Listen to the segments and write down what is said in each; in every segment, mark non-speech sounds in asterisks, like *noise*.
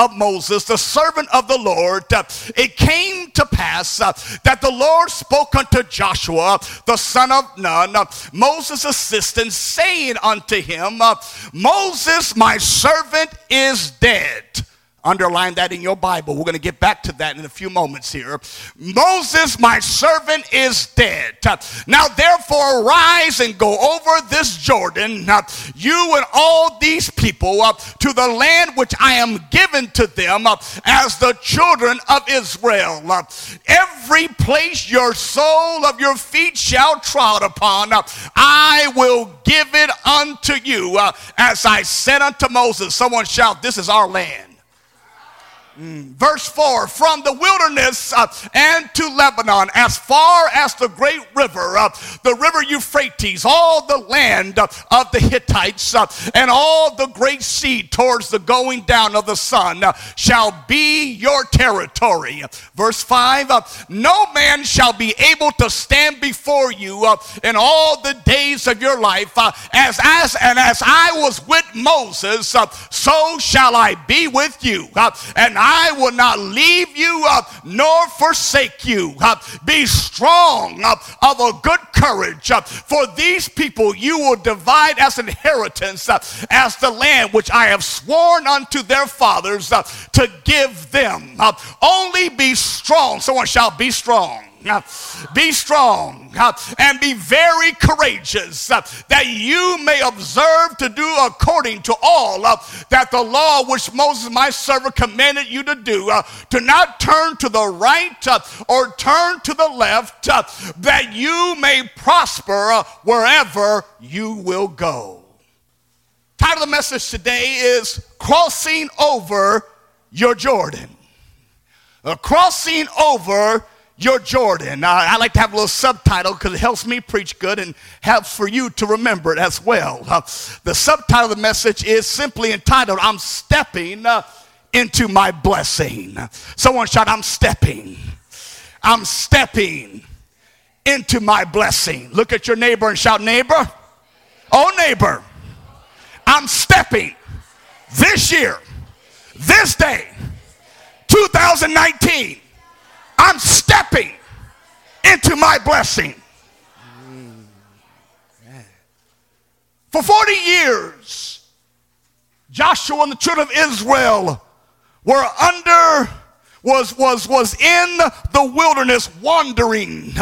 Of Moses, the servant of the Lord, uh, it came to pass uh, that the Lord spoke unto Joshua, the son of Nun, uh, Moses' assistant, saying unto him, Moses, my servant, is dead. Underline that in your Bible. We're going to get back to that in a few moments here. Moses, my servant, is dead. Now, therefore, rise and go over this Jordan, uh, you and all these people, uh, to the land which I am given to them uh, as the children of Israel. Every place your sole of your feet shall trod upon, I will give it unto you, as I said unto Moses. Someone shout, This is our land. Verse 4 From the wilderness uh, and to Lebanon, as far as the great river, uh, the river Euphrates, all the land uh, of the Hittites, uh, and all the great sea towards the going down of the sun uh, shall be your territory. Verse 5 uh, No man shall be able to stand before you in all the days of your life, as, as and as I was with Moses, so shall I be with you. and I will not leave you uh, nor forsake you. Uh, be strong uh, of a good courage. Uh, for these people you will divide as inheritance as the land which I have sworn unto their fathers to give them. only be strong. Someone shall be strong be strong and be very courageous that you may observe to do according to all that the law which Moses my servant commanded you to do to not turn to the right or turn to the left that you may prosper wherever you will go. Title of the message today is crossing over your jordan. Uh, crossing over your Jordan. I like to have a little subtitle because it helps me preach good and helps for you to remember it as well. Uh, the subtitle of the message is simply entitled, I'm Stepping uh, into My Blessing. Someone shout, I'm stepping. I'm stepping into my blessing. Look at your neighbor and shout, Neighbor, oh, neighbor, I'm stepping this year, this day, 2019 I'm stepping into my blessing. For 40 years, Joshua and the children of Israel were under was, was, was in the wilderness wandering.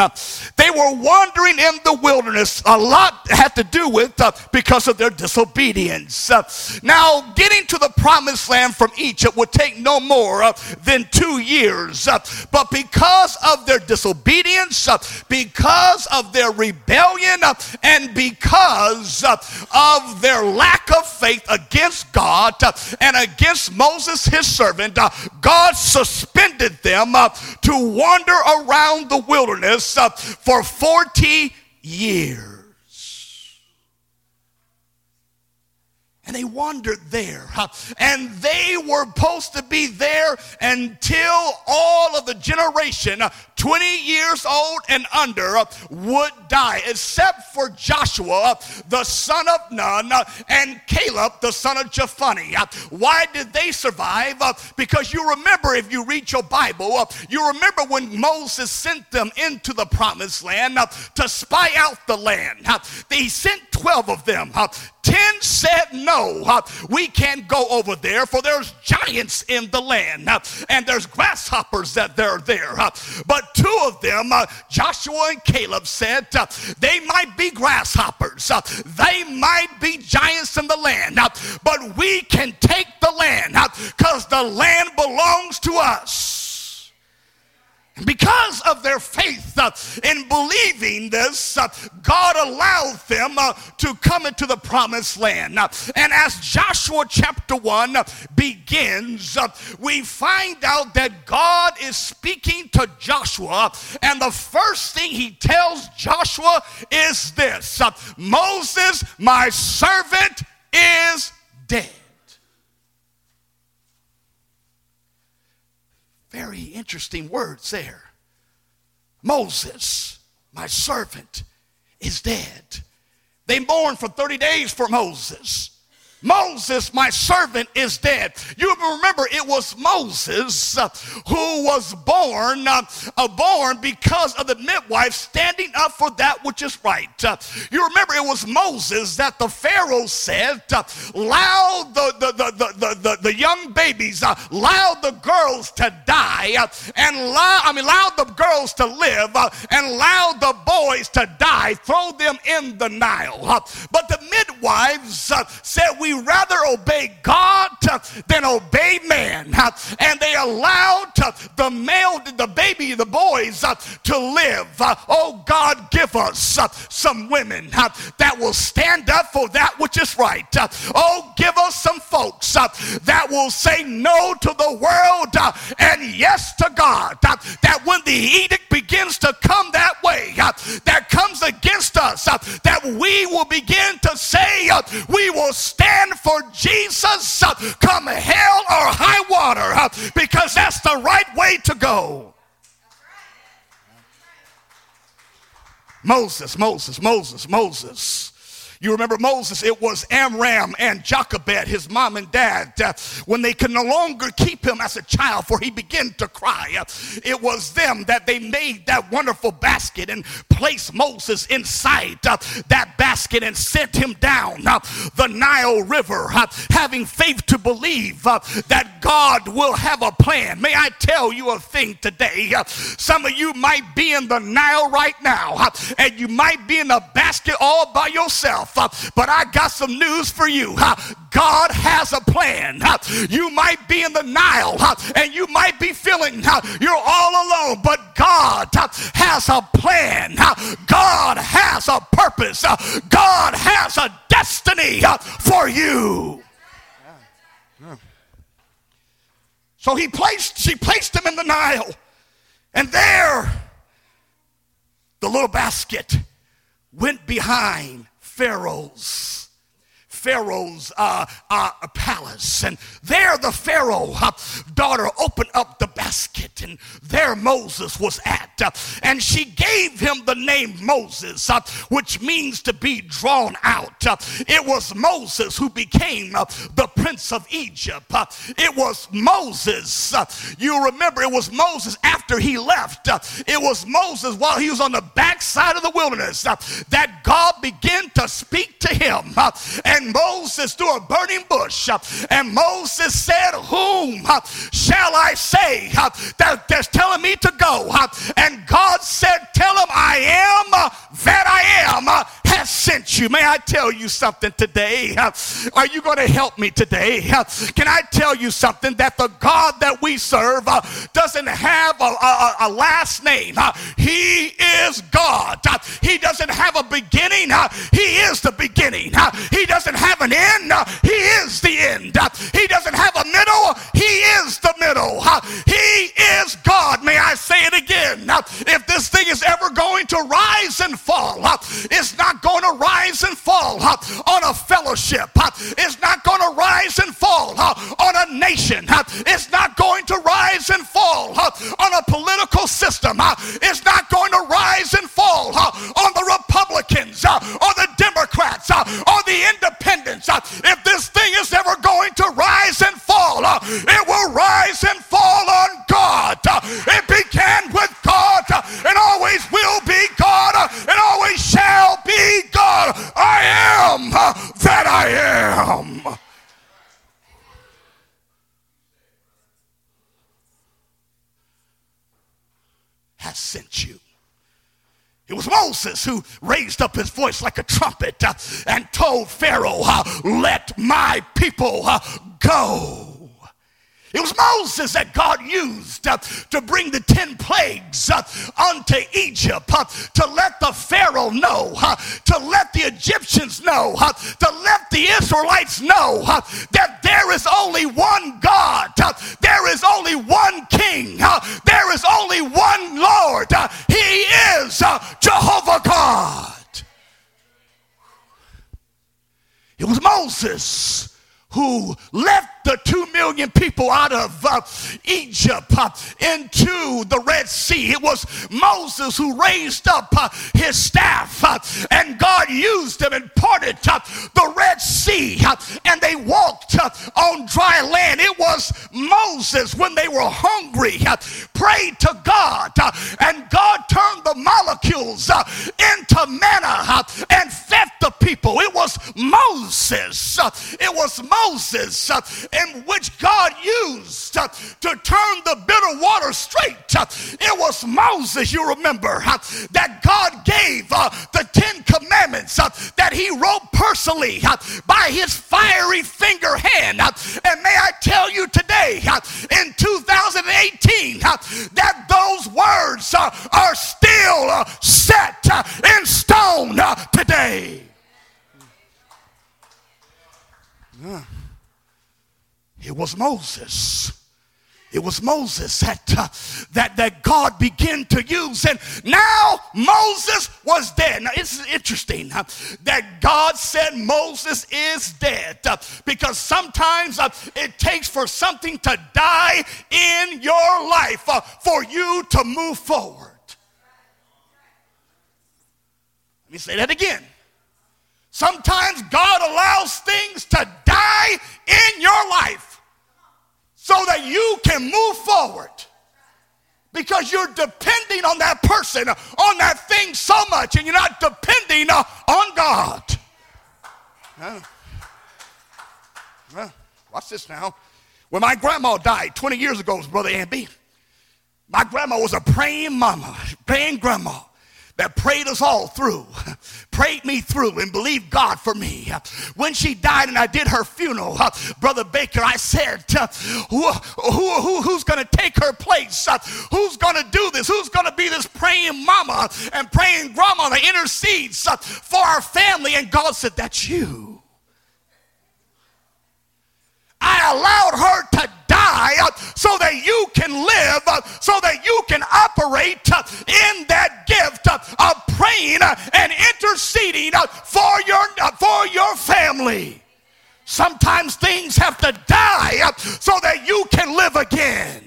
They were wandering in the wilderness. A lot had to do with uh, because of their disobedience. Uh, now, getting to the promised land from Egypt would take no more uh, than two years. Uh, but because of their disobedience, uh, because of their rebellion, uh, and because of their lack of faith against God and against Moses, his servant, God suspended suspended them uh, to wander around the wilderness uh, for 40 years. And they wandered there. And they were supposed to be there until all of the generation, 20 years old and under, would die, except for Joshua, the son of Nun, and Caleb, the son of Jephunneh. Why did they survive? Because you remember, if you read your Bible, you remember when Moses sent them into the promised land to spy out the land. He sent 12 of them. 10 said, No, uh, we can't go over there, for there's giants in the land, uh, and there's grasshoppers that they're there. Uh, but two of them, Joshua and Caleb, said, They might be grasshoppers, they might be giants in the land, but we can take the land because the land belongs to us. Because of their faith uh, in believing this, uh, God allowed them uh, to come into the promised land. And as Joshua chapter 1 begins, we find out that God is speaking to Joshua, and the first thing he tells Joshua is this Moses, my servant, is dead. Very interesting words there. Moses, my servant, is dead. They mourned for 30 days for Moses. Moses, my servant, is dead. You remember it was Moses uh, who was born, uh, uh, born because of the midwife standing up for that which is right. Uh, you remember it was Moses that the Pharaoh said, uh, "Allow the the, the, the, the, young babies, uh, allow the girls to die, and allow I mean allow the girls to live, and allow the boys to die. Throw them in the Nile." but the midwives said, "We." We rather obey God than obey man. And they allowed the male, the baby, the boys to live. Oh, God, give us some women that will stand up for that which is right. Oh, give us some folks that will say no to the world and yes to God. That when the edict begins to come that way, that comes against us, that we will begin to say, we will stand stand for Jesus, uh, come hell or high water, uh, because that's the right way to go. Moses, Moses, Moses, Moses. You remember Moses, it was Amram and Jochebed, his mom and dad, uh, when they could no longer keep him as a child, for he began to cry. Uh, it was them that they made that wonderful basket and placed Moses inside uh, that basket and sent him down uh, the Nile River, uh, having faith to believe uh, that God will have a plan. May I tell you a thing today? some of you might be in the Nile right now, and you might be in a basket all by yourself yourself. Uh, but I got some news for you. God has a plan. You might be in the Nile and you might be feeling you're all alone, but God has a plan. God has a purpose. God has a destiny for you. So he placed, she placed him in the Nile. And there, the little basket went behind Pharaoh's Pharaoh's uh, uh, palace. And there the Pharaoh uh, daughter opened up the basket, and there Moses was at. Uh, and she gave him the name Moses, uh, which means to be drawn out. Uh, it was Moses who became the prince of Egypt. it was Moses. you remember, it was Moses after he left. it was Moses while he was on the backside of the wilderness that God began to speak to him. and Moses through a burning bush. And Moses said, Whom uh, shall I say uh, that, that's telling me to go? Uh? And God said, Tell him I am that I am has sent you. May I tell you something today? Are you going to help me today? Can I tell you something that the God that we serve doesn't have a, a, a last name? He is God. He doesn't have a beginning. He is the beginning. He doesn't have an end. He is the end. He doesn't have a middle. He is the middle. He is God. May I say it again? If this thing is ever going to rise and fall, it's not going to rise and fall on a fellowship. It's not going to rise and fall on a nation. It's not going to rise and fall on a political system. It's not going to rise and fall on the Republicans or Democrats uh, or the independents. Uh, if this thing is ever going to rise and fall, uh, it will rise and fall on God. It began with God and always will be God and always shall be God. I am that I am. Has sent you. It was Moses who raised up his voice like a trumpet uh, and told Pharaoh, uh, Let my people uh, go. It was Moses that God used uh, to bring the 10 plagues uh, unto Egypt, uh, to let the Pharaoh know, uh, to let the Egyptians know, uh, to let the Israelites know uh, that there is only one God, there is only one King, there is only one Lord. he is Jehovah God. It was Moses who left the two million people out of uh, Egypt uh, into the Red Sea. It was Moses who raised up uh, his staff, uh, and God used him and parted uh, the Red Sea, uh, and they walked on dry land. It was Moses when they were hungry, prayed to God, and God turned the molecules into manna and fed the people. It was Moses. It was Moses in which God used uh, to turn the bitter water straight. Uh, it was Moses, you remember, uh, that God gave the Ten Commandments that he wrote personally by his fiery finger hand. And may I tell you today, in 2018, that those words are still set in stone today. Yeah. It was Moses. It was Moses that, uh, that, that God began to use. And now Moses was dead. Now it's interesting uh, that God said Moses is dead uh, because sometimes uh, it takes for something to die in your life uh, for you to move forward. Let me say that again. Sometimes God allows things to die in your life so that you can move forward. Because you're depending on that person, on that thing so much, and you're not depending uh, on God. watch this now. When my grandma died 20 years ago, Brother Amby, my grandma was a praying mama, praying grandma that prayed us all through, prayed me through, and believed God for me. When she died and I did her funeral, Brother Baker, I said, who, who, who, who's going to take her place? Who's going to do this? Who's going to be this praying mama and praying grandma that intercedes for our family? And God said, That's you. I allowed her to die so that you can live, so that Sometimes things have to die so that you can live again.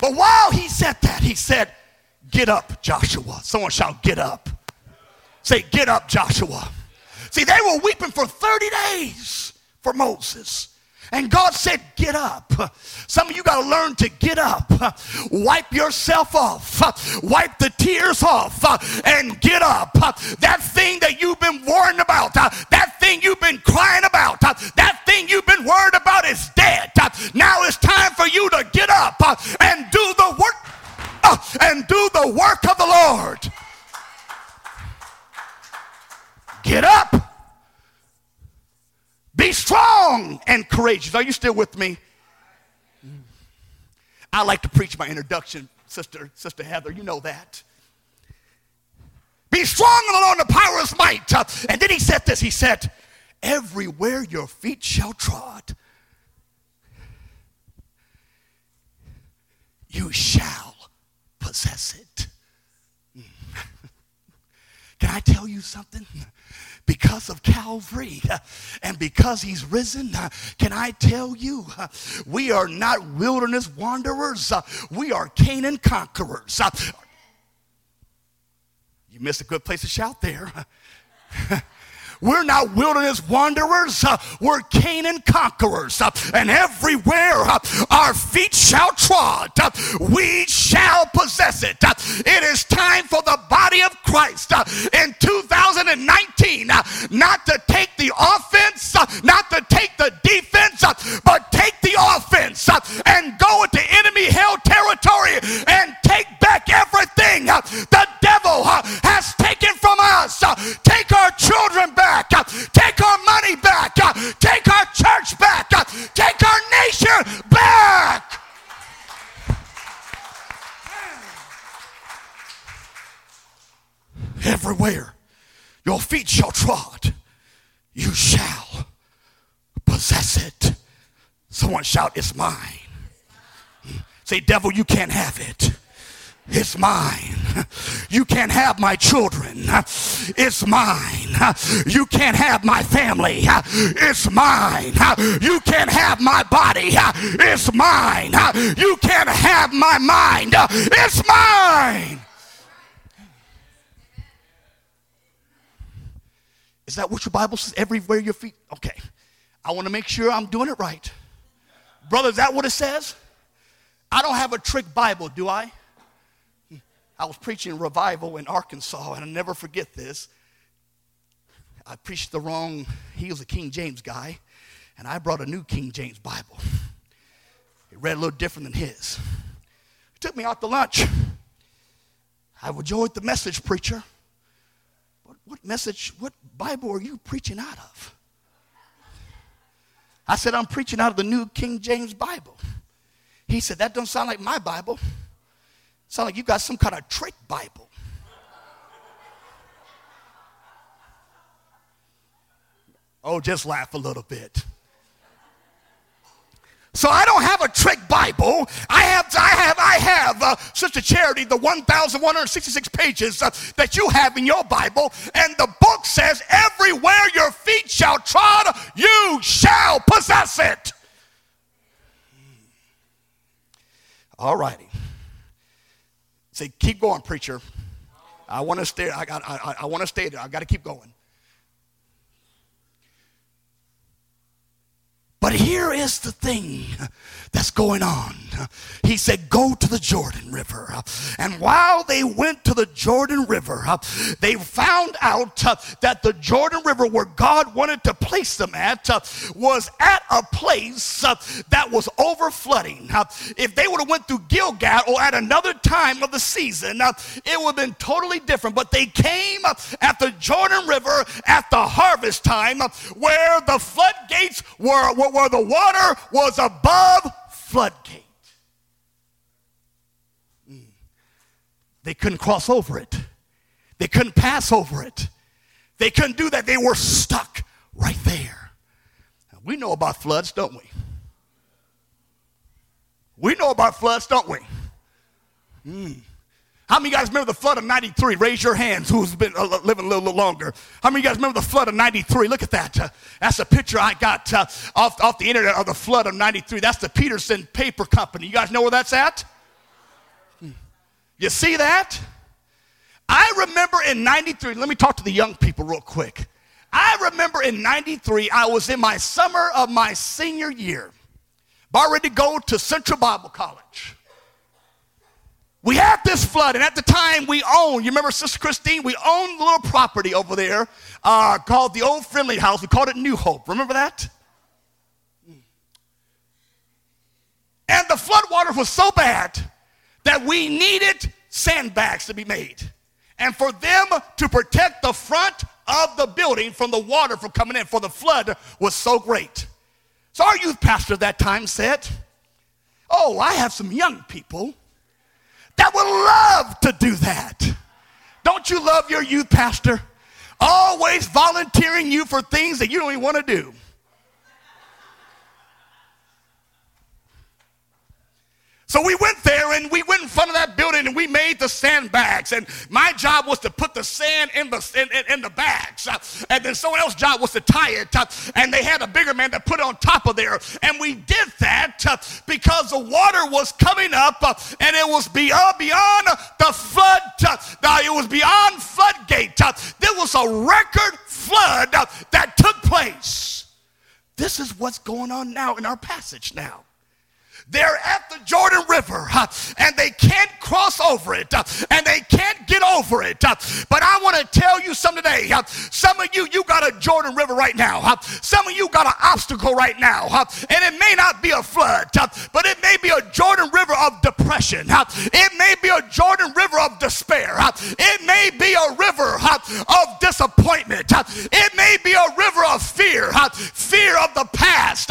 But while he said that, he said, Get up, Joshua. Someone shout, Get up. Say, Get up, Joshua. See, they were weeping for 30 days for Moses. And God said, Get up. Some of you got to learn to get up. Wipe yourself off. Wipe the tears off and get up. That thing that you've been worrying about, that thing you've been crying about, that thing you've been worried about is dead. Now it's time for you to get up and do the work and do the work of the Lord. Get up. Be strong and courageous. Are you still with me? I like to preach my introduction, Sister, Sister Heather. You know that. Be strong in the Lord and the power of his might. Uh, and then he said this. He said, everywhere your feet shall trod, you shall possess it. *laughs* Can I tell you something? Because of Calvary *laughs* and because he's risen, uh, can I tell you, uh, we are not wilderness wanderers, uh, we are Canaan conquerors. You missed a good place to shout there. *laughs* We're not wilderness wanderers. Uh, we're Canaan conquerors. Uh, and everywhere uh, our feet shall trod, uh, we shall possess it. Uh, it is time for the body of Christ uh, in 2019 not to take the offense, not to take the defense, but take the offense and go into enemy held territory and take back everything the devil has taken from us. Take our back. Take our church back. Take our nation back. Everywhere your feet shall trod, you shall possess it. Someone shout, It's mine. Say, devil, you can't have it. It's mine. You can't have my children. It's mine. You can't have my family. It's mine. You can't have my body. It's mine. You can't have my mind. It's mine. Is that what your Bible says? Everywhere your feet. Okay. I want to make sure I'm doing it right. Brother, is that what it says? I don't have a trick Bible, do I? I was preaching revival in Arkansas, and I'll never forget this. I preached the wrong, he was a King James guy, and I brought a new King James Bible. It read a little different than his. He took me out to lunch. I enjoyed the message, preacher. What, what message, what Bible are you preaching out of? I said, I'm preaching out of the New King James Bible. He said, That doesn't sound like my Bible. Sound like you got some kind of trick Bible. Oh, just laugh a little bit. So I don't have a trick Bible. I have, I have, I have uh, a charity, the 1,166 pages uh, that you have in your Bible, and the book says, "Everywhere your feet shall trod, you shall possess it." All righty. Say, keep going, preacher. I want to stay. I got. I, I want to stay there. I got to keep going. But here is the thing that's going on. He said, Go to the Jordan River. And while they went to the Jordan River, they found out that the Jordan River, where God wanted to place them at, was at a place that was over flooding. If they would have went through Gilgal or at another time of the season, it would have been totally different. But they came at the Jordan River at the harvest time where the floodgates were, where the water was above floodgate. Mm. They couldn't cross over it. They couldn't pass over it. They couldn't do that. They were stuck right there. Now, we know about floods, don't we? We know about floods, don't we? Mm. How many of you guys remember the flood of 93? Raise your hands who's been uh, living a little, little, longer. How many of you guys remember the flood of 93? Look at that. Uh, that's a picture I got uh, off, off the internet of the flood of 93. That's the Peterson Paper Company. You guys know where that's at? You see that? I remember in 93, let me talk to the young people real quick. I remember in 93, I was in my summer of my senior year, about ready to go to Central Bible College. We had this flood, and at the time we owned, you remember Sister Christine? We owned a little property over there uh, called the Old Friendly House. We called it New Hope. Remember that? And the flood water was so bad that we needed sandbags to be made. And for them to protect the front of the building from the water from coming in, for the flood was so great. So our youth pastor at that time said, Oh, I have some young people that would love to do that. Don't you love your youth pastor? Always volunteering you for things that you don't even want to do. So we went there and we went in front of that building and we made the sandbags. And my job was to put the sand in the, in, in the bags. Uh, and then someone else's job was to tie it. And they had a bigger man to put it on top of there. And we did that uh, because the water was coming up uh, and it was beyond, beyond the flood. It was beyond floodgate. There was a record flood that took place. This is what's going on now in our passage now. They're at the Jordan River and they can't cross over it and they can't get over it. But I want to tell you something today. Some of you, you got a Jordan River right now. Some of you got an obstacle right now. And it may not be a flood, but it may be a Jordan River of depression. It may be a Jordan River of despair. It may be a river of disappointment. It may be a river of fear, fear of the past,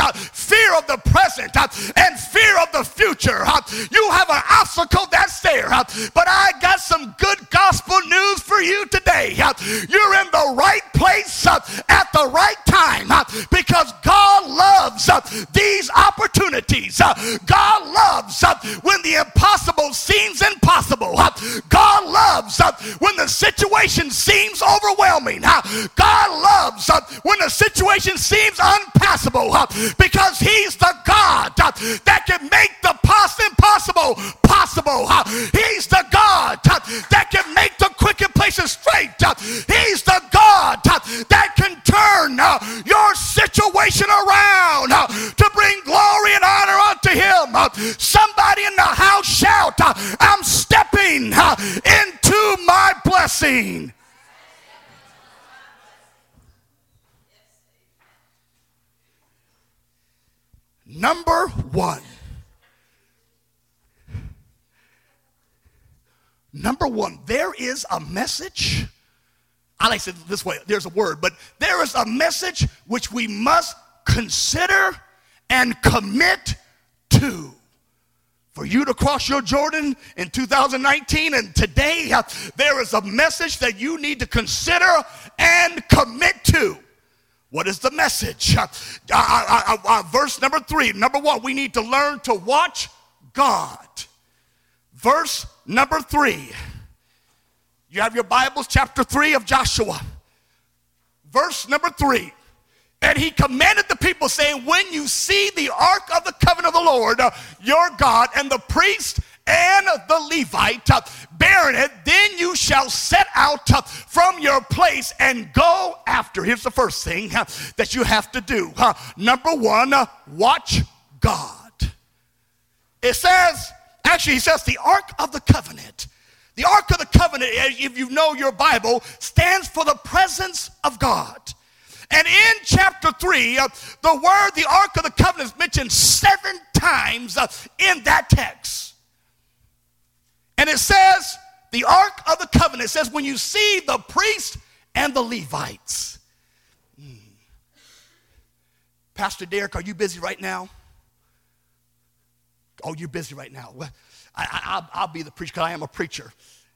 fear of the present and fear of the future. You have an obstacle that's there. But I got some good gospel news for you today. You're in the right place at the right time because God loves these opportunities. Uh, God loves uh, when the impossible seems impossible. Uh, God loves when the situation seems overwhelming. God loves when the situation seems unpassable because He's the God that can make the impossible possible. He's the God that can make the crooked places straight. He's the God that can turn your situation around to bring glory Him. Uh, somebody in the house shout, uh, I'm stepping uh, into my blessing. Number one. Number one, there is a message. I like to say this way there's a word, but there is a message which we must consider and commit to. For you to cross your Jordan in 2019 and today, uh, there is a message that you need to consider and commit to. What is the message? Uh, uh, uh, verse number three. Number one, we need to learn to watch God. Verse number three. You have your Bibles, chapter three of Joshua. Verse number three. And he commanded the people, saying, When you see the ark of the covenant of the Lord, your God, and the priest and the Levite uh, bearing it, then you shall set out uh, from your place and go after. Here's the first thing uh, that you have to do. Number one, watch God. It says, actually, he says, the Ark of the Covenant. The Ark of the Covenant, if you know your Bible, stands for the presence of God. And in chapter 3, uh, the word the Ark of the Covenant is mentioned seven times uh, in that text. And it says, the Ark of the Covenant says, when you see the priest and the Levites. Hmm. Pastor Derek, are you busy right now? Oh, you're busy right now. Well, I, will be the preacher because I am a preacher.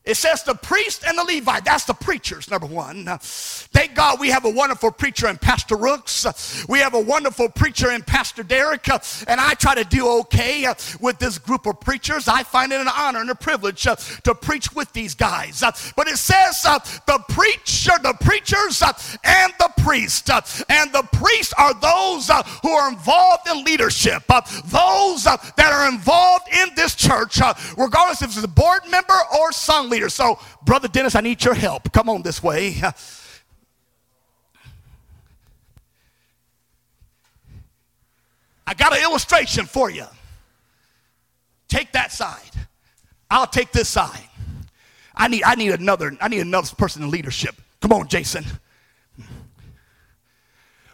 It says the priest and the Levite. That's the preachers, number one. Thank God we have a wonderful preacher in Pastor Rooks. We have a wonderful preacher in Pastor Derek. And I try to do okay with this group of preachers. I find it an honor and a privilege to preach with these guys. But it says uh, the preacher, the preachers, uh, and the priest. Uh, and the priests are those who are involved in leadership, those that are involved in this church, regardless if it's a board member or leader. So, Brother Dennis, I need your help. Come on this way. I got an illustration for you. Take that side. I'll take this side. I need, I need another, I need another person in leadership. Come on, Jason.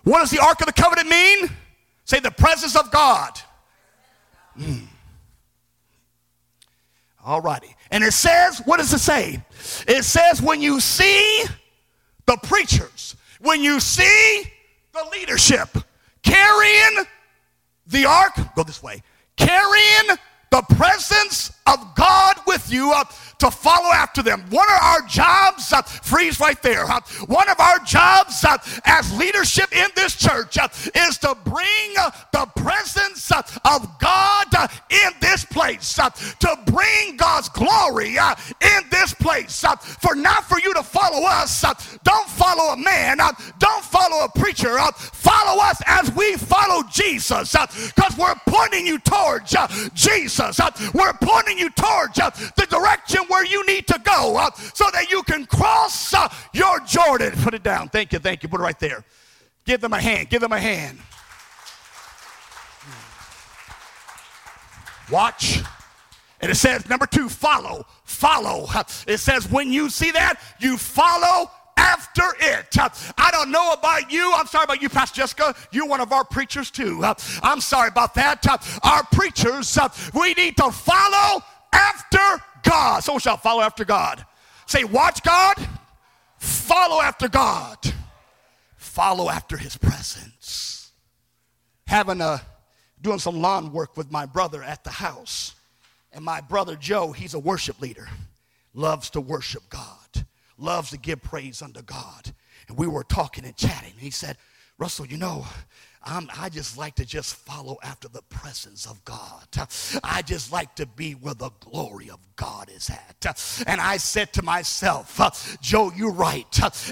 What does the Ark of the Covenant mean? Say the presence of God. Mm. All righty. And it says, what does it say? It says, when you see the preachers, when you see the leadership carrying the ark, go this way, carrying the presence of God with you uh, to follow after them. One of our jobs, uh, freeze right there. Uh, one of our jobs uh, as leadership in this church uh, is to bring uh, the presence of God in this place, to bring God's glory in this place. for not for you to follow us, don't follow a man, don't follow a preacher, follow us as we follow Jesus, because we're pointing you towards Jesus. we're pointing you towards the direction where you need to go uh, so that you can cross uh, your Jordan. Put it down. Thank you. Thank you. Put it right there. Give them a hand. Give them a hand. Watch. And it says, number two, follow. Follow. It says, when you see that, you follow after it. I don't know about you. I'm sorry about you, Pastor Jessica. You're one of our preachers too. I'm sorry about that. Our preachers, we need to follow after God. Someone shall follow after God. Say, watch God, follow after God, follow after his presence. Having a doing some lawn work with my brother at the house. And my brother Joe, he's a worship leader, loves to worship God, loves to give praise unto God. And we were talking and chatting. And he said, Russell, you know, I'm, i just like to just follow after the presence of God. I just like to be where the glory of God is at. And I said to myself, Joe, you're right.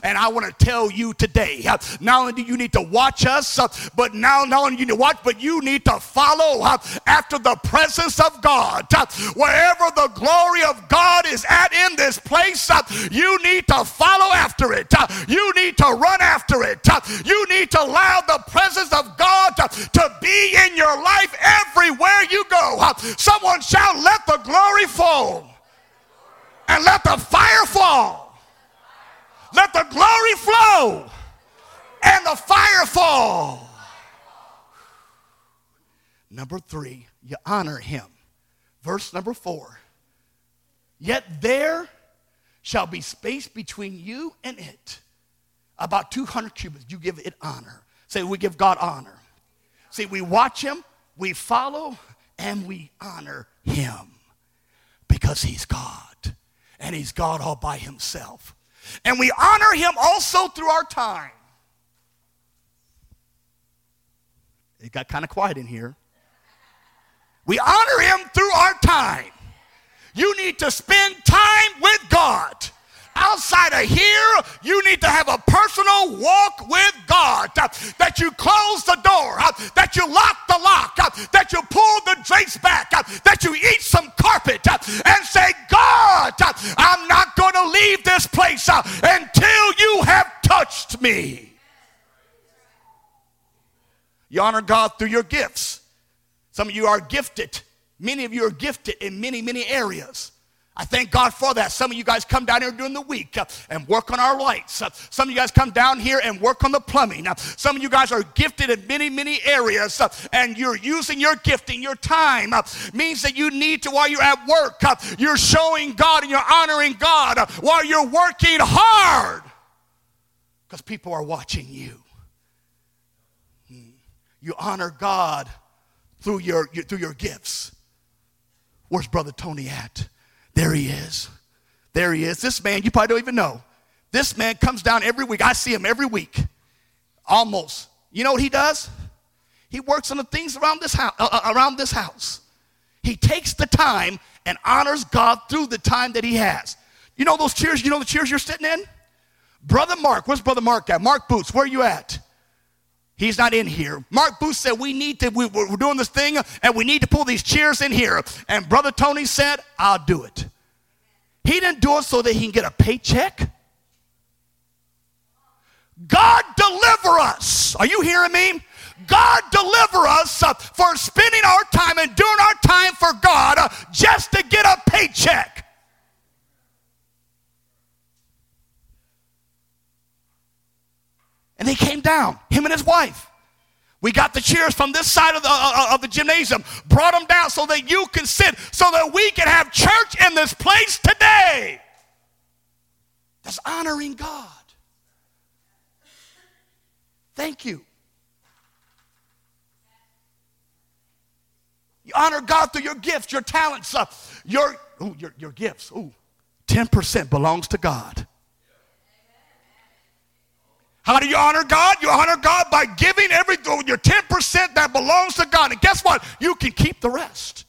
And I want to tell you today, not only do you need to watch us, but now not only you need to watch, but you need to follow after the presence of God. Wherever the glory of God is at in this place, you need to follow after it. You need to run after it. You need to allow the presence of of God to, be in your life everywhere you go. Someone shout, let the glory fall and let the fire fall. Let the glory flow and the fire fall. Number three, you honor him. Verse number four. Yet there shall be space between you and it, about 200 cubits. You give it honor. Say, we give God honor. See, we watch him, we follow, and we honor him because he's God. And he's God all by himself. And we honor him also through our time. It got kind of quiet in here. We honor him through our time. You need to spend time with God outside of here, you need to have a personal walk with God. That you close the door, that you lock the lock, that you pull the drapes back, that you eat some carpet and say, God, I'm not going to leave this place until you have touched me. You honor God through your gifts. Some of you are gifted. Many of you are gifted in many, many areas. I thank God for that. Some of you guys come down here during the week uh, and work on our lights. Uh, some of you guys come down here and work on the plumbing. Uh, some of you guys are gifted in many, many areas and you're using your gifting, your time means that you need to, while you're at work, you're showing God and you're honoring God while you're working hard because people are watching you. Hmm. You honor God through your, through your gifts. Where's Brother Tony at? There he is. There he is. This man, you probably don't even know. This man comes down every week. I see him every week. Almost. You know what he does? He works on the things around this house, uh, uh, around this house. He takes the time and honors God through the time that he has. You know those chairs, you know the chairs you're sitting in? Brother Mark, where's Brother Mark at? Mark Boots, where are you at? He's not in here. Mark Booth said, We need to, we, are doing this thing and we need to pull these chairs in here. And Brother Tony said, I'll do it. He didn't do it so that he can get a paycheck. God deliver us. Are you hearing me? God deliver us uh, for spending our time and doing our time for God uh, just to get a paycheck. And they came down, him and his wife. We got the chairs from this side of the, uh, uh, of the gymnasium, brought them down so that you can sit, so that we can have church in this place today. That's honoring God. Thank you. You honor God through your gifts, your talents, uh, your, ooh, your, your gifts. Ooh, 10% belongs to God. How do you honor God? You honor God by giving every your 10% that belongs to God. And guess what? You can keep the rest.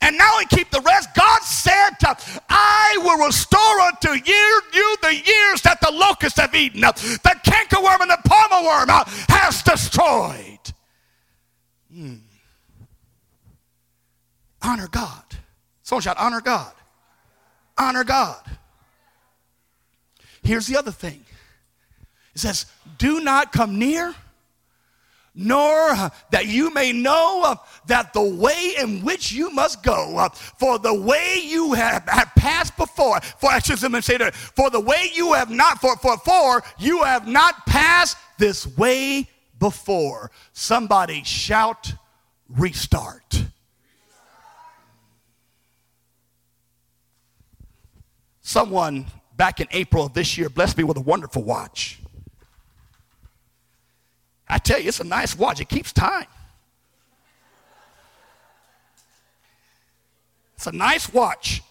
And now only keep the rest, God said, to, I will restore unto you, you the years that the locusts have eaten, the cankerworm and the palmer worm has destroyed. Hmm. Honor God. Someone shout, honor God. Honor God. Here's the other thing it says, Do not come near, nor that you may know that the way in which you must go, for the way you have, have passed before, for excuse me, say that, for the way you have not, for, for, for you have not passed this way before. Somebody shout, restart. Someone back in April of this year blessed me with a wonderful watch. I tell you, it's a nice watch. It keeps time. It's a nice watch.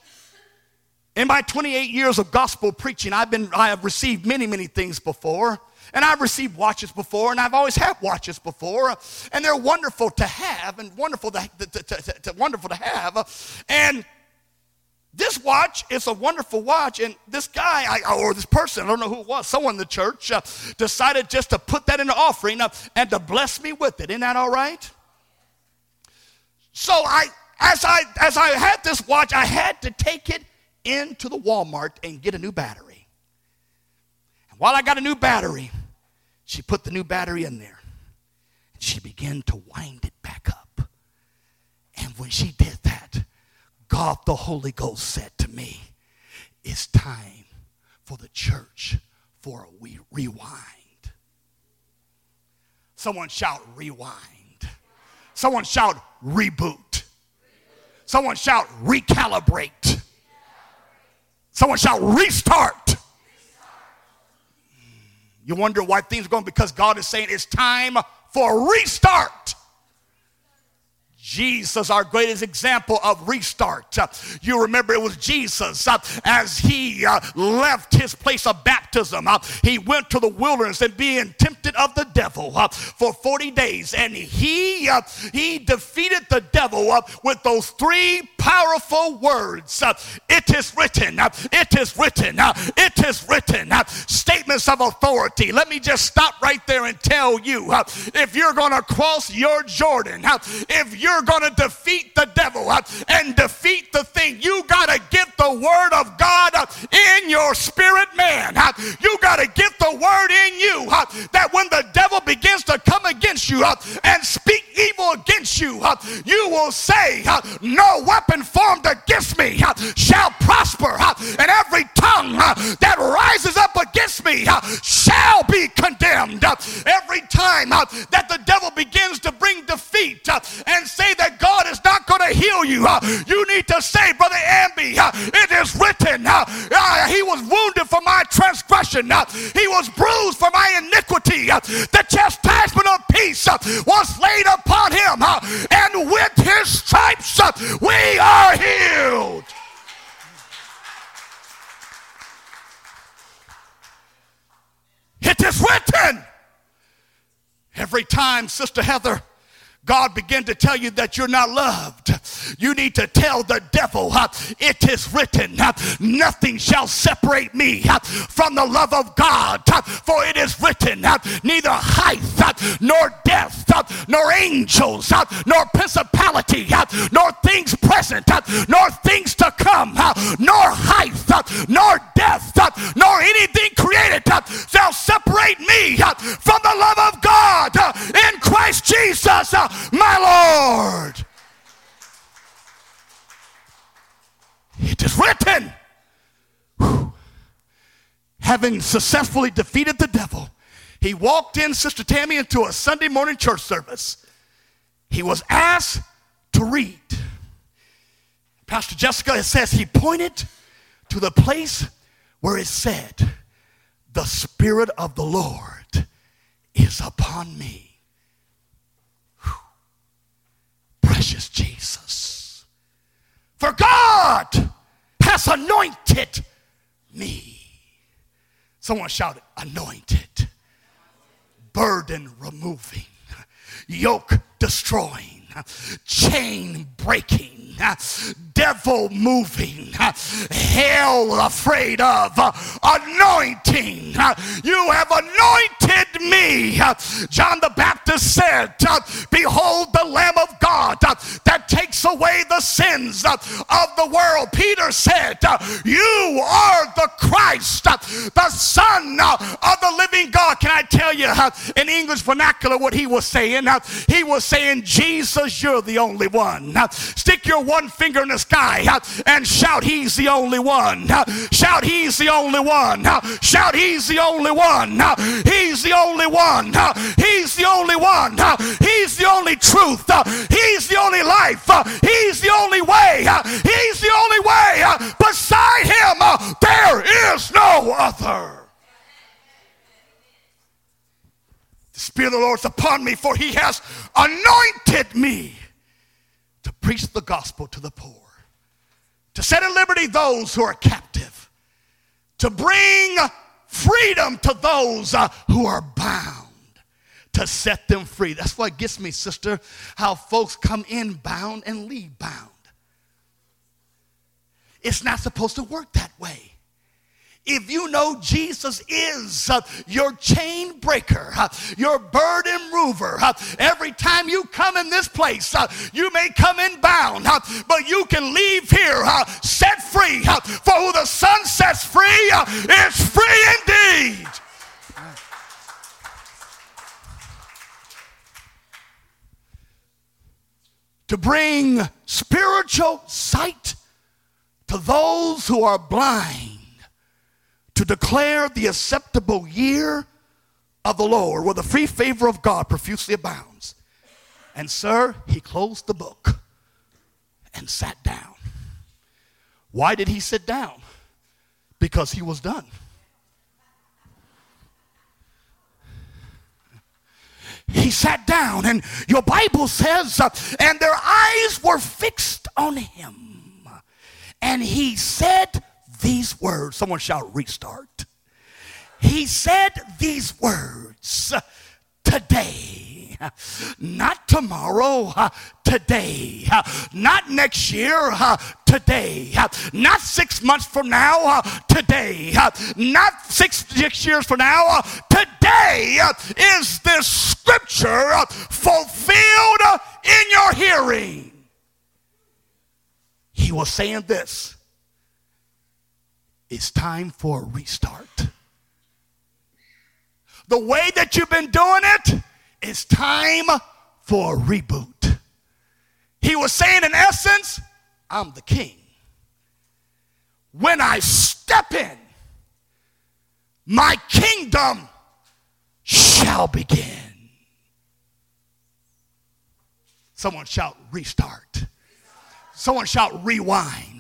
In my 28 years of gospel preaching, I've been, I have received many, many things before. And I've received watches before, and I've always had watches before, and they're wonderful to have, and wonderful to, to, to, to wonderful to have. And this watch is a wonderful watch, and this guy, I, or this person, I don't know who it was, someone in the church, uh, decided just to put that in the offering uh, and to bless me with it. Isn't that all right? So I, as I, as I had this watch, I had to take it into the Walmart and get a new battery. And while I got a new battery, she put the new battery in there, and she began to wind it back up. And when she did God the Holy Ghost said to me, It's time for the church for a we rewind. Someone shout rewind. Someone shout reboot. Someone shout recalibrate. Someone shout restart. You wonder why things are going because God is saying it's time for a restart. Jesus, our greatest example of restart. You remember it was Jesus uh, as he uh, left his place of baptism. Uh, he went to the wilderness and being tempted of the devil uh, for 40 days. And he, uh, he defeated the devil uh, with those three powerful words It is written, it is written, it is written. Statements of authority. Let me just stop right there and tell you if you're going to cross your Jordan, if you're you're going to defeat the devil uh, and defeat the thing, you got to get the word of God uh, in your spirit, man. Uh, you got to get the word in you uh, that when the devil begins to come against you uh, and speak evil against you, uh, you will say, No weapon formed against me shall prosper, and every tongue that rises up against me shall be condemned. Every time that the devil begins to bring defeat and say, say that God is not going to heal you, uh, you need to say, Brother Amby, uh, it is written, uh, He was wounded for my transgression, He was bruised for my iniquity. The chastisement of peace was laid upon Him, and with His stripes we are healed. It is written. Every time, Sister Heather, God began to tell you that you're not loved, you need to tell the devil, it is written, nothing shall separate me from the love of God, for it is written, neither height nor depth, nor angels, nor principality, nor things present, nor things to come, nor height, nor depth, nor anything created shall separate me from the love of God in Christ Jesus my Lord. It is written. Whew. Having successfully defeated the devil, he walked in, Sister Tammy, into a Sunday morning church service. He was asked to read. Pastor Jessica says he pointed to the place where it said, The Spirit of the Lord is upon me precious Jesus. For God has anointed me. Someone shouted, anointed, burden removing, yoke destroying, chain breaking, devil moving, hell afraid of, uh, anointing. You have anointed me. John the Baptist said, uh, Behold the Lamb of God uh, that takes away the sins of the world. Peter said, You are the Christ, the Son of the living God. Can I tell you in English vernacular what he was saying? He was saying, Jesus, you're the only one. Stick your one finger in the sky and shout, He's the only one. Shout, He's the only one. Shout, He's the only one. He's the only one. He's the only one. He's the only truth. He's the only life. He's the only way. He's the only way. Beside Him, there is no other. The Spirit of the Lord is upon me, for he has anointed me to preach the gospel to the poor, to set at liberty those who are captive, to bring freedom to those uh, who are bound to set them free. That's what gets me, sister, how folks come in bound and leave bound. It's not supposed to work that way. If you know Jesus is uh, your chain breaker, uh, your burden mover, uh, every time you come in this place, you may come in bound, but you can leave here set free. for who the Son sets free is free indeed. to bring spiritual sight to those who are blind, to declare the acceptable year of the Lord, where the free favor of God profusely abounds. And, sir, he closed the book and sat down. Why did he sit down? Because he was done. he sat down, and your Bible says, uh, and their eyes were fixed on him. And he said these words. Someone shout, restart. He said these words today not tomorrow, today. Not next year, today. Not six months from now, today. Not six, six years from now, today is this scripture fulfilled in your hearing. He was saying this it's time for a restart. The way that you've been doing it, it's time for a reboot. He was saying, in essence, I'm the king. When I step in, my kingdom shall begin. Someone shout, restart. Someone shout, rewind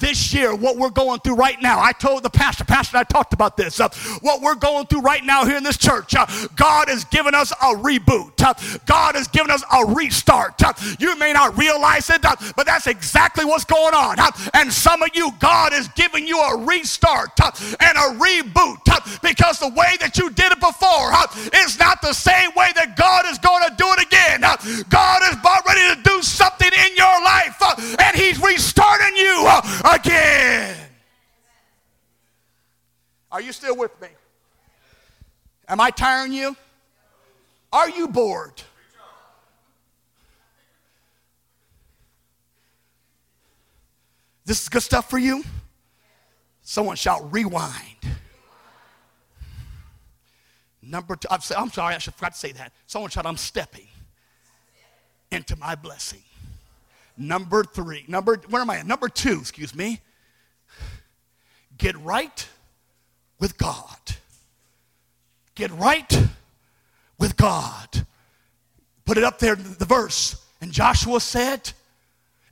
this year, what we're going through right now, I told the pastor, Pastor, I talked about this. Uh, what we're going through right now here in this church, uh, God has given us a reboot. Uh, God has given us a restart. Uh, you may not realize it, uh, but that's exactly what's going on. Uh, and some of you, God is giving you a restart and a reboot because the way that you did it before is not the same way that God is going to do it again. God is about ready to do something in your life, and He's restarting you uh, again. Are you still with me? Am I tiring you? Are you bored? This is good stuff for you? Someone shout rewind. Number two, I'm, sorry, I forgot to say that. Someone shout, I'm stepping into my blessing. Number three, number, where am I? Number two, excuse me. Get right with God. Get right with God. Put it up there the verse. And Joshua said,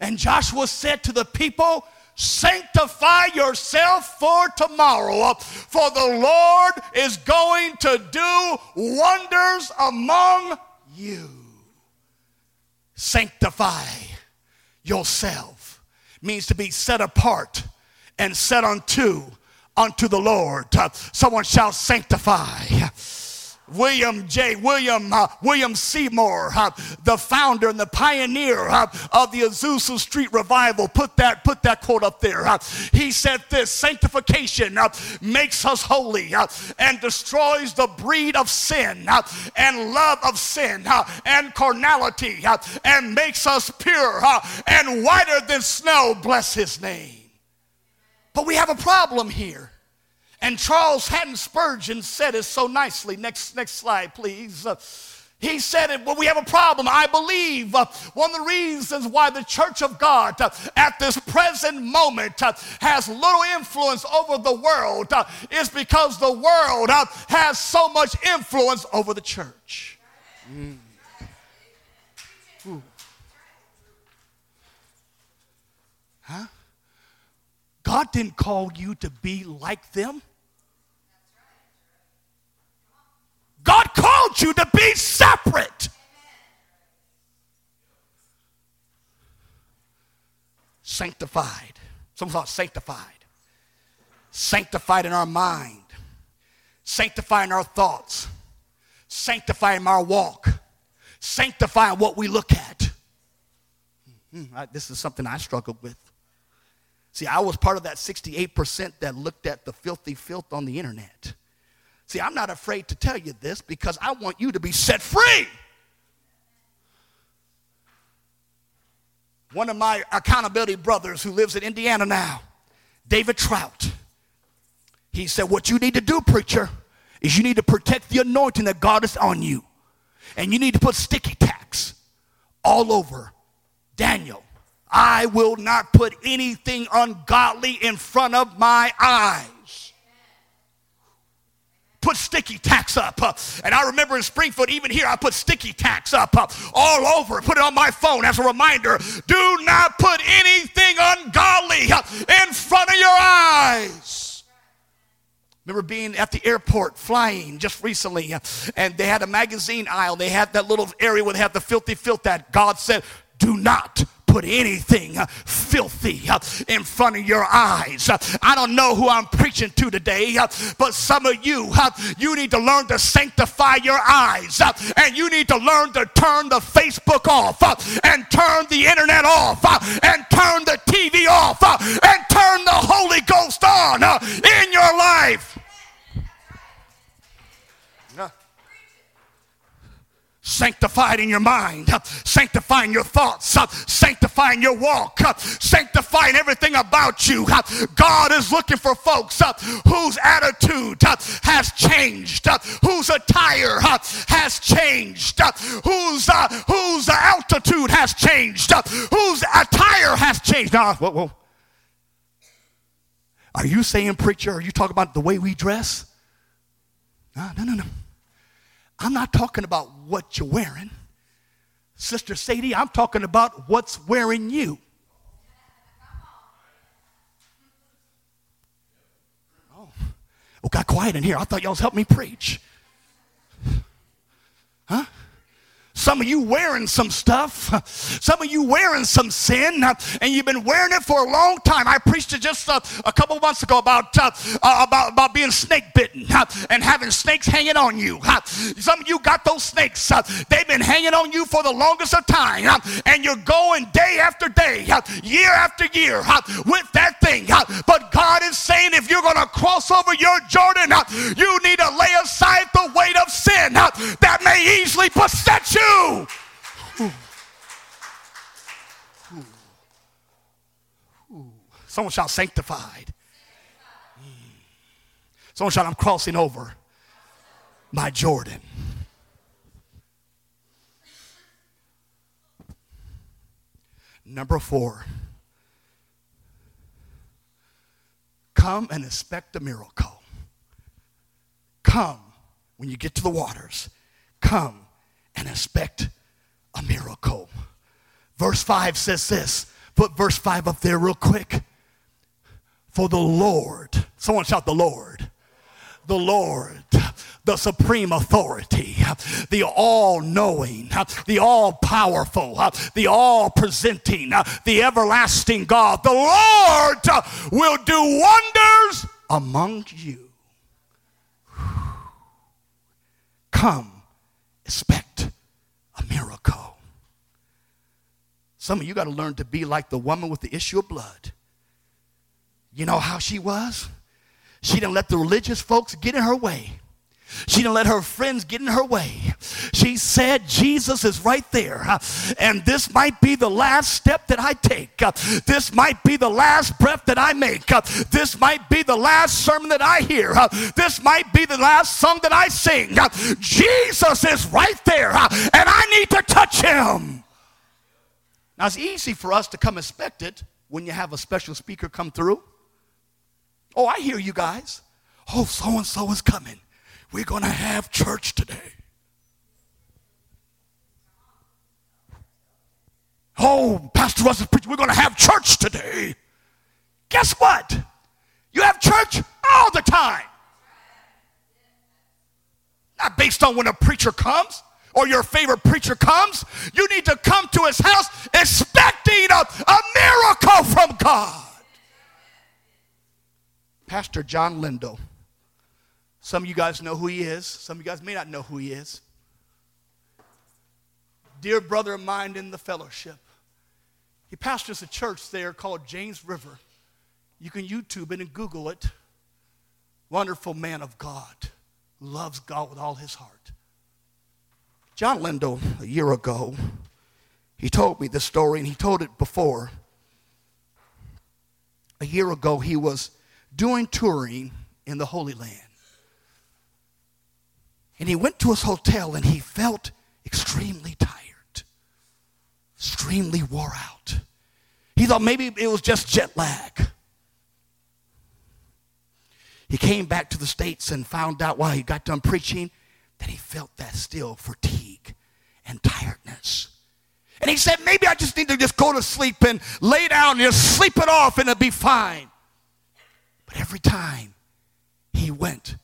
and Joshua said to the people, Sanctify yourself for tomorrow, for the Lord is going to do wonders among you. Sanctify yourself means to be set apart and set unto unto the Lord. Someone shall sanctify. William J. William uh, William Seymour, uh, the founder and the pioneer uh, of the Azusa Street revival, put that put that quote up there. Uh, he said this: "Sanctification uh, makes us holy uh, and destroys the breed of sin and love of sin and carnality and makes us pure and whiter than snow." Bless His name. But we have a problem here. And Charles Haddon Spurgeon said it so nicely. Next, next slide, please. Uh, he said it, well, we have a problem. I believe uh, one of the reasons why the church of God uh, at this present moment has little influence over the world is because the world has so much influence over the church. Mm. Huh? God didn't call you to be like them. God you to be separate. Sanctified. Some thought sanctified. Sanctified in our mind, sanctifying our thoughts, sanctifying our walk, sanctifying what we look at. Mm-hmm. I, this is something I struggled with. See, I was part of that 68% that looked at the filthy filth on the internet. See, I'm not afraid to tell you this because I want you to be set free. One of my accountability brothers who lives in Indiana now, David Trout, he said, What you need to do, preacher, is you need to protect the anointing that God is on you. And you need to put sticky tacks all over Daniel. I will not put anything ungodly in front of my eyes. Put sticky tacks up. Uh, and I remember in Springfield, even here, I put sticky tacks up uh, all over. Put it on my phone as a reminder. Do not put anything ungodly uh, in front of your eyes. Remember being at the airport flying just recently, and they had a magazine aisle. They had that little area where they had the filthy filth that God said, do not put anything uh, filthy uh, in front of your eyes. Uh, I don't know who I'm preaching to today, but some of you, you need to learn to sanctify your eyes and you need to learn to turn the Facebook off and turn the internet off and turn the TV off and turn the Holy Ghost on in your life. Sanctified in your mind, sanctifying your thoughts, sanctifying your walk, sanctifying everything about you. God is looking for folks whose attitude has changed, whose attire has changed, whose, whose altitude has changed, whose attire has changed. Now, whoa, whoa. Are you saying, preacher, are you talking about the way we dress? No, no, no, no. I'm not talking about what you're wearing. Sister Sadie, I'm talking about what's wearing you. Oh, got quiet in here. I thought y'all was helping me preach. Huh? Some of you wearing some stuff. Some of you wearing some sin, and you've been wearing it for a long time. I preached it just uh, a couple months ago about, uh, uh, about, about being snake bitten uh, and having snakes hanging on you. Uh, some of you got those snakes. Uh, they've been hanging on you for the longest of time, and you're going day after day, year after year with that thing. But God is saying if you're going to cross over your Jordan, you need to lay aside the weight of sin that may easily beset you. Someone shout sanctified. Someone shout, I'm crossing over my Jordan. Number four, come and expect a miracle. Come when you get to the waters. Come and expect a miracle. Verse 5 says this. Put verse 5 up there real quick. For the Lord, someone shout the Lord. The Lord, the supreme authority, the all knowing, the all powerful, the all presenting, the everlasting God, the Lord will do wonders among you. Come, expect miracle. Some of you got to learn to be like the woman with the issue of blood. You know how she was? She didn't let the religious folks get in her way. She didn't let her friends get in her way. She said, Jesus is right there. And this might be the last step that I take. This might be the last breath that I make. This might be the last sermon that I hear. This might be the last song that I sing. Jesus is right there. And I need to touch him. Now, it's easy for us to come expect it when you have a special speaker come through. Oh, I hear you guys. Oh, so and so is coming. We're going to have church today. Oh, Pastor Russ is preaching. We're going to have church today. Guess what? You have church all the time. not based on when a preacher comes or your favorite preacher comes. You need to come to his house expecting a, a miracle from God. Pastor John Lindell. Some of you guys know who he is. Some of you guys may not know who he is. Dear brother of mine in the fellowship. He pastors a church there called James River. You can YouTube it and Google it. Wonderful man of God loves God with all his heart. John Lindell, a year ago, he told me this story and he told it before. A year ago, he was doing touring in the Holy Land. And he went to his hotel and he felt extremely tired, extremely wore out. He thought maybe it was just jet lag. He came back to the States and found out while he got done preaching that he felt that still fatigue and tiredness. And he said, maybe I just need to just go to sleep and lay down and just sleep it off and it'll be fine. But every time he went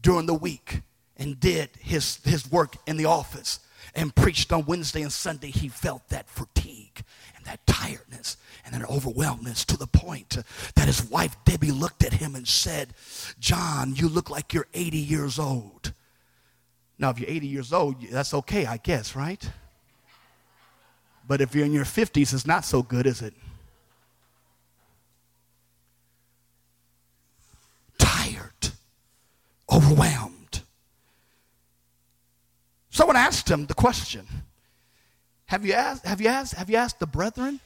during the week and did his, his work in the office and preached on Wednesday and Sunday, he felt that fatigue and that tiredness and that overwhelmness to the point that his wife Debbie looked at him and said, John, you look like you're 80 years old. Now, if you're 80 years old, that's okay, I guess, right? But if you're in your 50s, it's not so good, is it? Tired, overwhelmed. Someone asked him the question Have you asked, have you asked, have you asked the brethren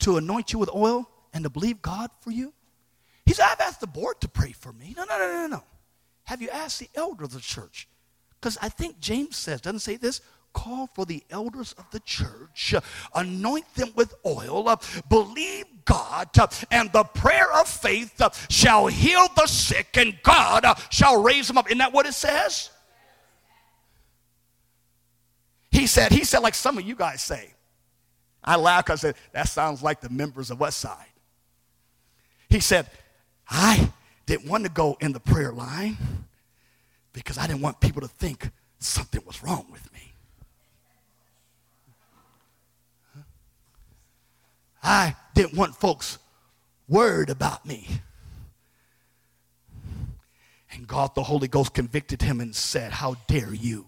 to anoint you with oil and to believe God for you? He said, I've asked the board to pray for me. No, no, no, no, no. Have you asked the elder of the church? Because I think James says, doesn't say this, call for the elders of the church, anoint them with oil, believe God, and the prayer of faith shall heal the sick, and God shall raise them up. Isn't that what it says? He said, he said, like some of you guys say. I laughed because I said, that sounds like the members of West Side. He said, I didn't want to go in the prayer line because I didn't want people to think something was wrong with me. I didn't want folks worried about me. And God, the Holy Ghost, convicted him and said, How dare you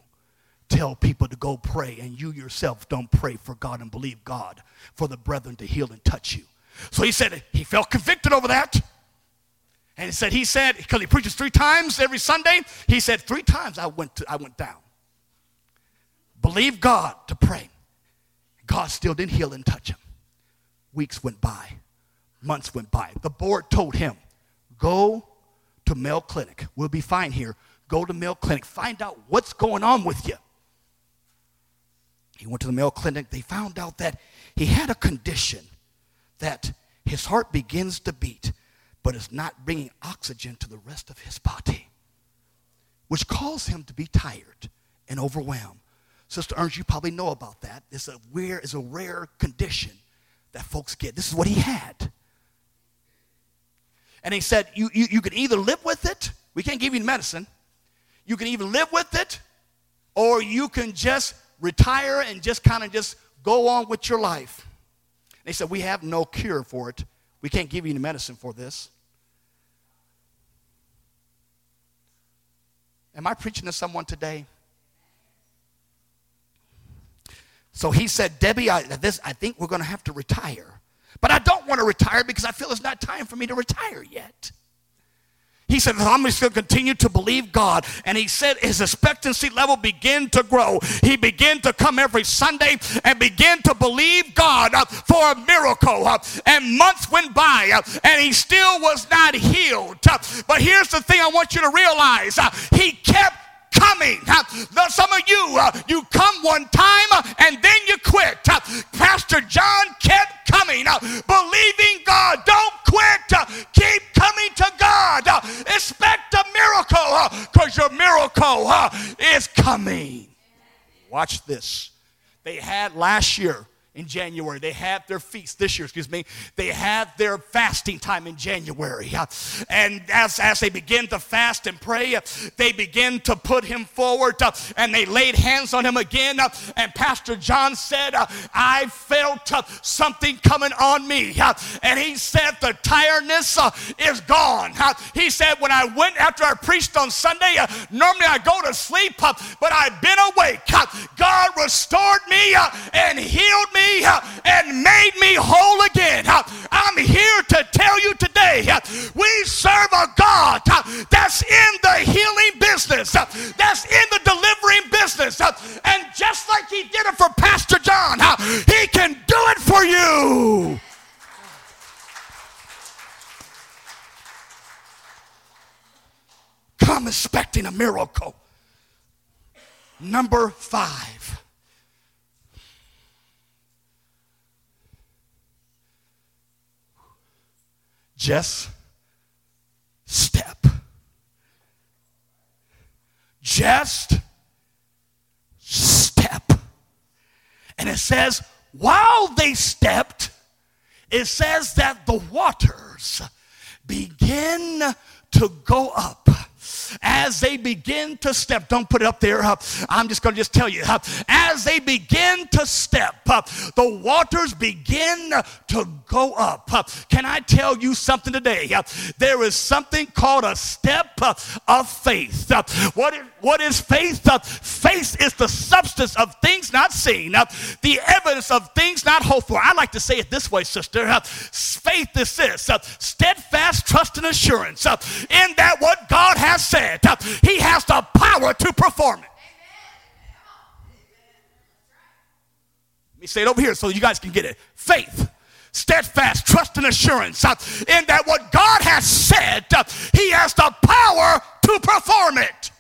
tell people to go pray, and you yourself don't pray for God and believe God for the brethren to heal and touch you? So he said he felt convicted over that. And he said, he said, because he preaches three times every Sunday, he said, three times I went, to, I went down. Believe God to pray. God still didn't heal and touch him. Weeks went by, months went by. The board told him, go to Mayo Clinic. We'll be fine here. Go to Mayo Clinic. Find out what's going on with you. He went to the Mayo Clinic. They found out that he had a condition that his heart begins to beat but is not bringing oxygen to the rest of his body, which caused him to be tired and overwhelmed. Sister Ernst, you probably know about that. It's a rare, it's a rare condition that folks get. This is what he had. And he said, you, you, you can either live with it, we can't give you medicine. You can either live with it, or you can just retire and just kind of just go on with your life. They said, We have no cure for it. We can't give you any medicine for this. Am I preaching to someone today? So he said, Debbie, I, this, I think we're going to have to retire. But I don't want to retire because I feel it's not time for me to retire yet. He said, I'm just going to continue to believe God. And he said his expectancy level began to grow. He began to come every Sunday and begin to believe God uh, for a miracle. Uh, and months went by uh, and he still was not healed. But here's the thing I want you to realize he kept coming. Some of you, uh, you come one time uh, and then you quit. Uh, Pastor John kept coming, believing God. Don't quit. Keep coming to God. Expect a miracle because your miracle is coming. Watch this. They had last year in January. They have their feast this year, excuse me. They have their fasting time in January. And as, as they begin to fast and pray, they begin to put him forward uh, and they laid hands on him again. Uh, and Pastor John said, uh, I felt uh, something coming on me. Uh, and he said, The tiredness uh, is gone. He said, When I went after I preached on Sunday, normally I go to sleep, but I've been awake. God restored me and healed me Uh, and made me whole again. Uh, I'm here to tell you today uh, we serve a God that's in the healing business, that's in the delivering business. And just like he did it for Pastor John, he can do it for you. Come expecting a miracle. Number five. Just step. Just step. And it says, while they stepped, it says that the waters begin to go up as they begin to step, don't put it up there. I'm just going to just tell you. As they begin to step, the waters begin to go up. Can I tell you something today? There is something called a step of faith. What is, what is faith? Faith is the substance of things not seen, uh, the evidence of things not hoped for. I like to say it this way, sister. Uh, faith is this uh, steadfast trust and assurance in that what God has said, He has the power to perform it. Let me say it over here so you guys can get it. Faith steadfast trust and assurance uh, in that what God has said, uh, He has the power to perform it.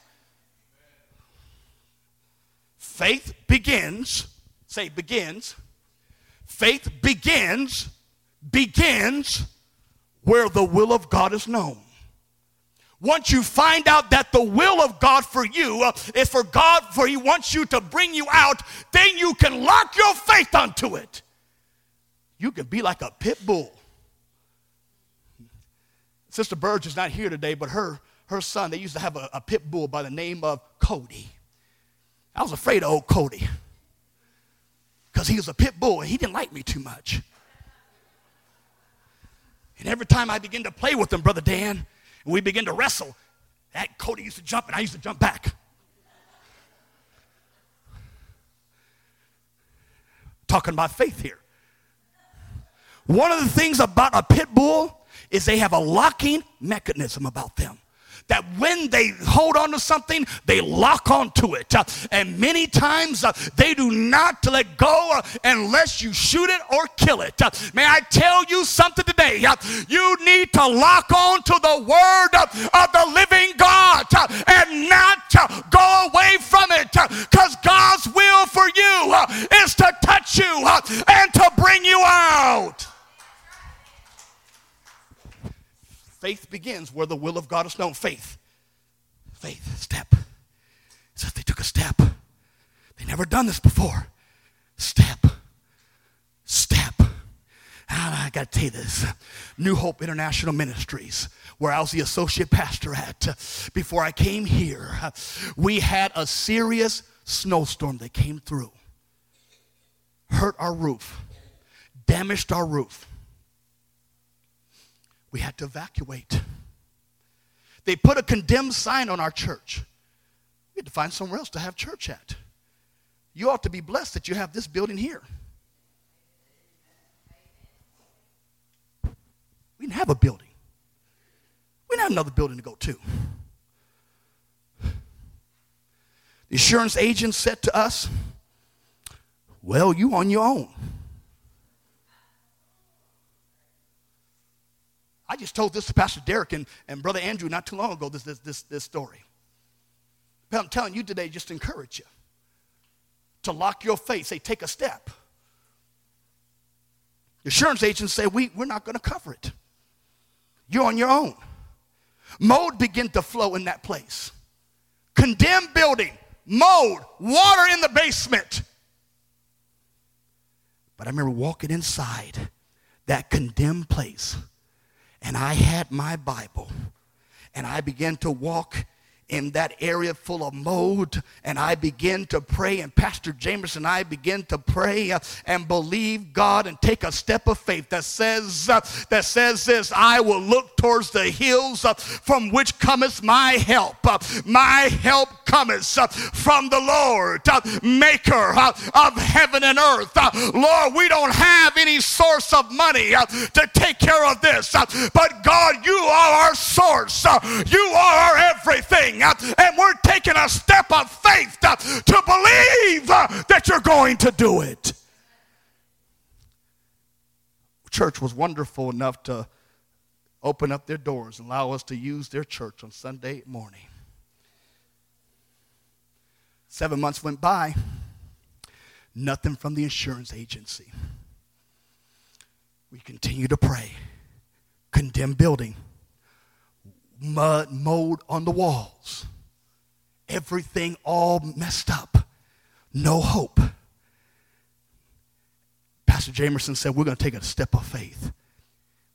Faith begins, say begins. Faith begins, begins where the will of God is known. Once you find out that the will of God for you uh, is for God, for He wants you to bring you out, then you can lock your faith onto it. You can be like a pit bull. Sister Burge is not here today, but her, her son, they used to have a, a pit bull by the name of Cody. I was afraid of old Cody because he was a pit bull and he didn't like me too much. And every time I begin to play with him, Brother Dan, and we begin to wrestle, that Cody used to jump and I used to jump back. Talking about faith here. One of the things about a pit bull is they have a locking mechanism about them that when they hold on to something, they lock onto it. Uh, and many times uh, they do not let go uh, unless you shoot it or kill it. Uh, may I tell you something today? Uh, you need to lock on to the word uh, of the living God and not go away from it because God's will for you is to touch you and to bring you out. Faith begins where the will of God is known. Faith. Faith. Step. Says they took a step. They never done this before. Step. Step. Ah, I got to tell you this. New Hope International Ministries, where I was the associate pastor at, before I came here, we had a serious snowstorm that came through, hurt our roof, damaged our roof we had to evacuate. They put a condemned sign on our church. We had to find somewhere else to have church at. You ought to be blessed that you have this building here. We didn't have a building. We didn't have another building to go to. The insurance agent said to us, Well, you on your own. I just told this to Pastor Derek and, and Brother Andrew not too long ago, this, this, this, this story. But I'm telling you today, just encourage you to lock your faith. Say, take a step. Insurance agents say, we, we're not going to cover it. You're on your own. Mold began to flow in that place. Condemned building, mold, water in the basement. But I remember walking inside that condemned place, and I had my Bible, and I began to walk in that area full of mold. And I begin to pray and Pastor James and I begin to pray uh, and believe God and take a step of faith that says uh, that says this I will look towards the hills uh, from which cometh my help. Uh, my help cometh uh, from the Lord uh, maker of heaven and earth. Lord we don't have any source of money to take care of this but God you are our source you are our everything and we're taking a step of faith uh, to believe uh, that you're going to do it. Church was wonderful enough to open up their doors and allow us to use their church on Sunday morning. Seven months went by, nothing from the insurance agency. We continue to pray. Condemned building mud, mold on the walls. Everything all messed up. No hope. Pastor Jamerson said, We're going to take a step of faith.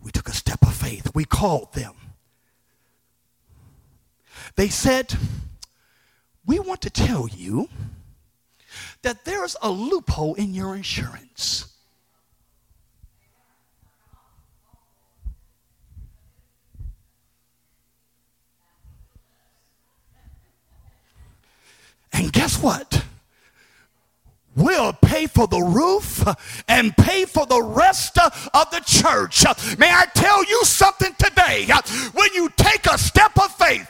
We took a step of faith. We called them. They said, We want to tell you that there's a loophole in your insurance. And what? We'll pay for the roof and pay for the rest of the church. May I tell you something today? When you take a step of faith,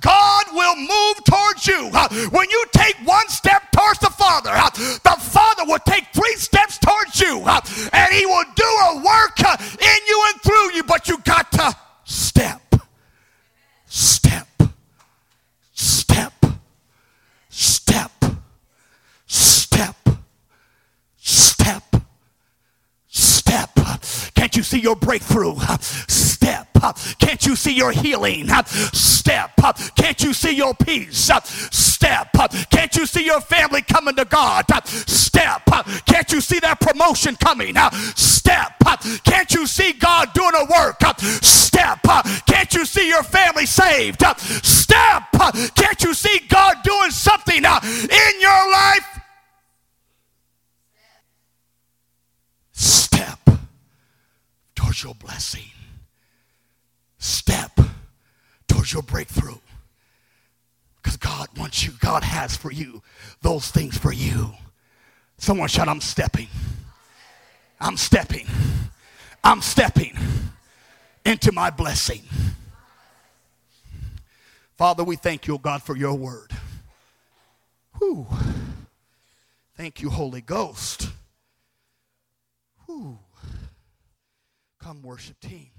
God will move towards you. When you take one step towards the Father, the Father will take three steps towards you, and He will do a work in you and through you. But you got to step, step step, step, step, step. Can't you see your breakthrough? Step. Can't you see your healing? Step. Can't you see your peace? Step. Can't you see your family coming to God? Step. Can't you see that promotion coming? Step. Can't you see God doing a work? Step. Can't you see your family saved? Step. Can't you see God doing something in your life? Step towards your blessing. Step towards your breakthrough. Because God wants you, God has for you those things for you. Someone shout, I'm stepping. I'm stepping. I'm stepping into my blessing. Father, we thank you, God, for your word. Whew. Thank you, Holy Ghost. Whew. Come, worship team.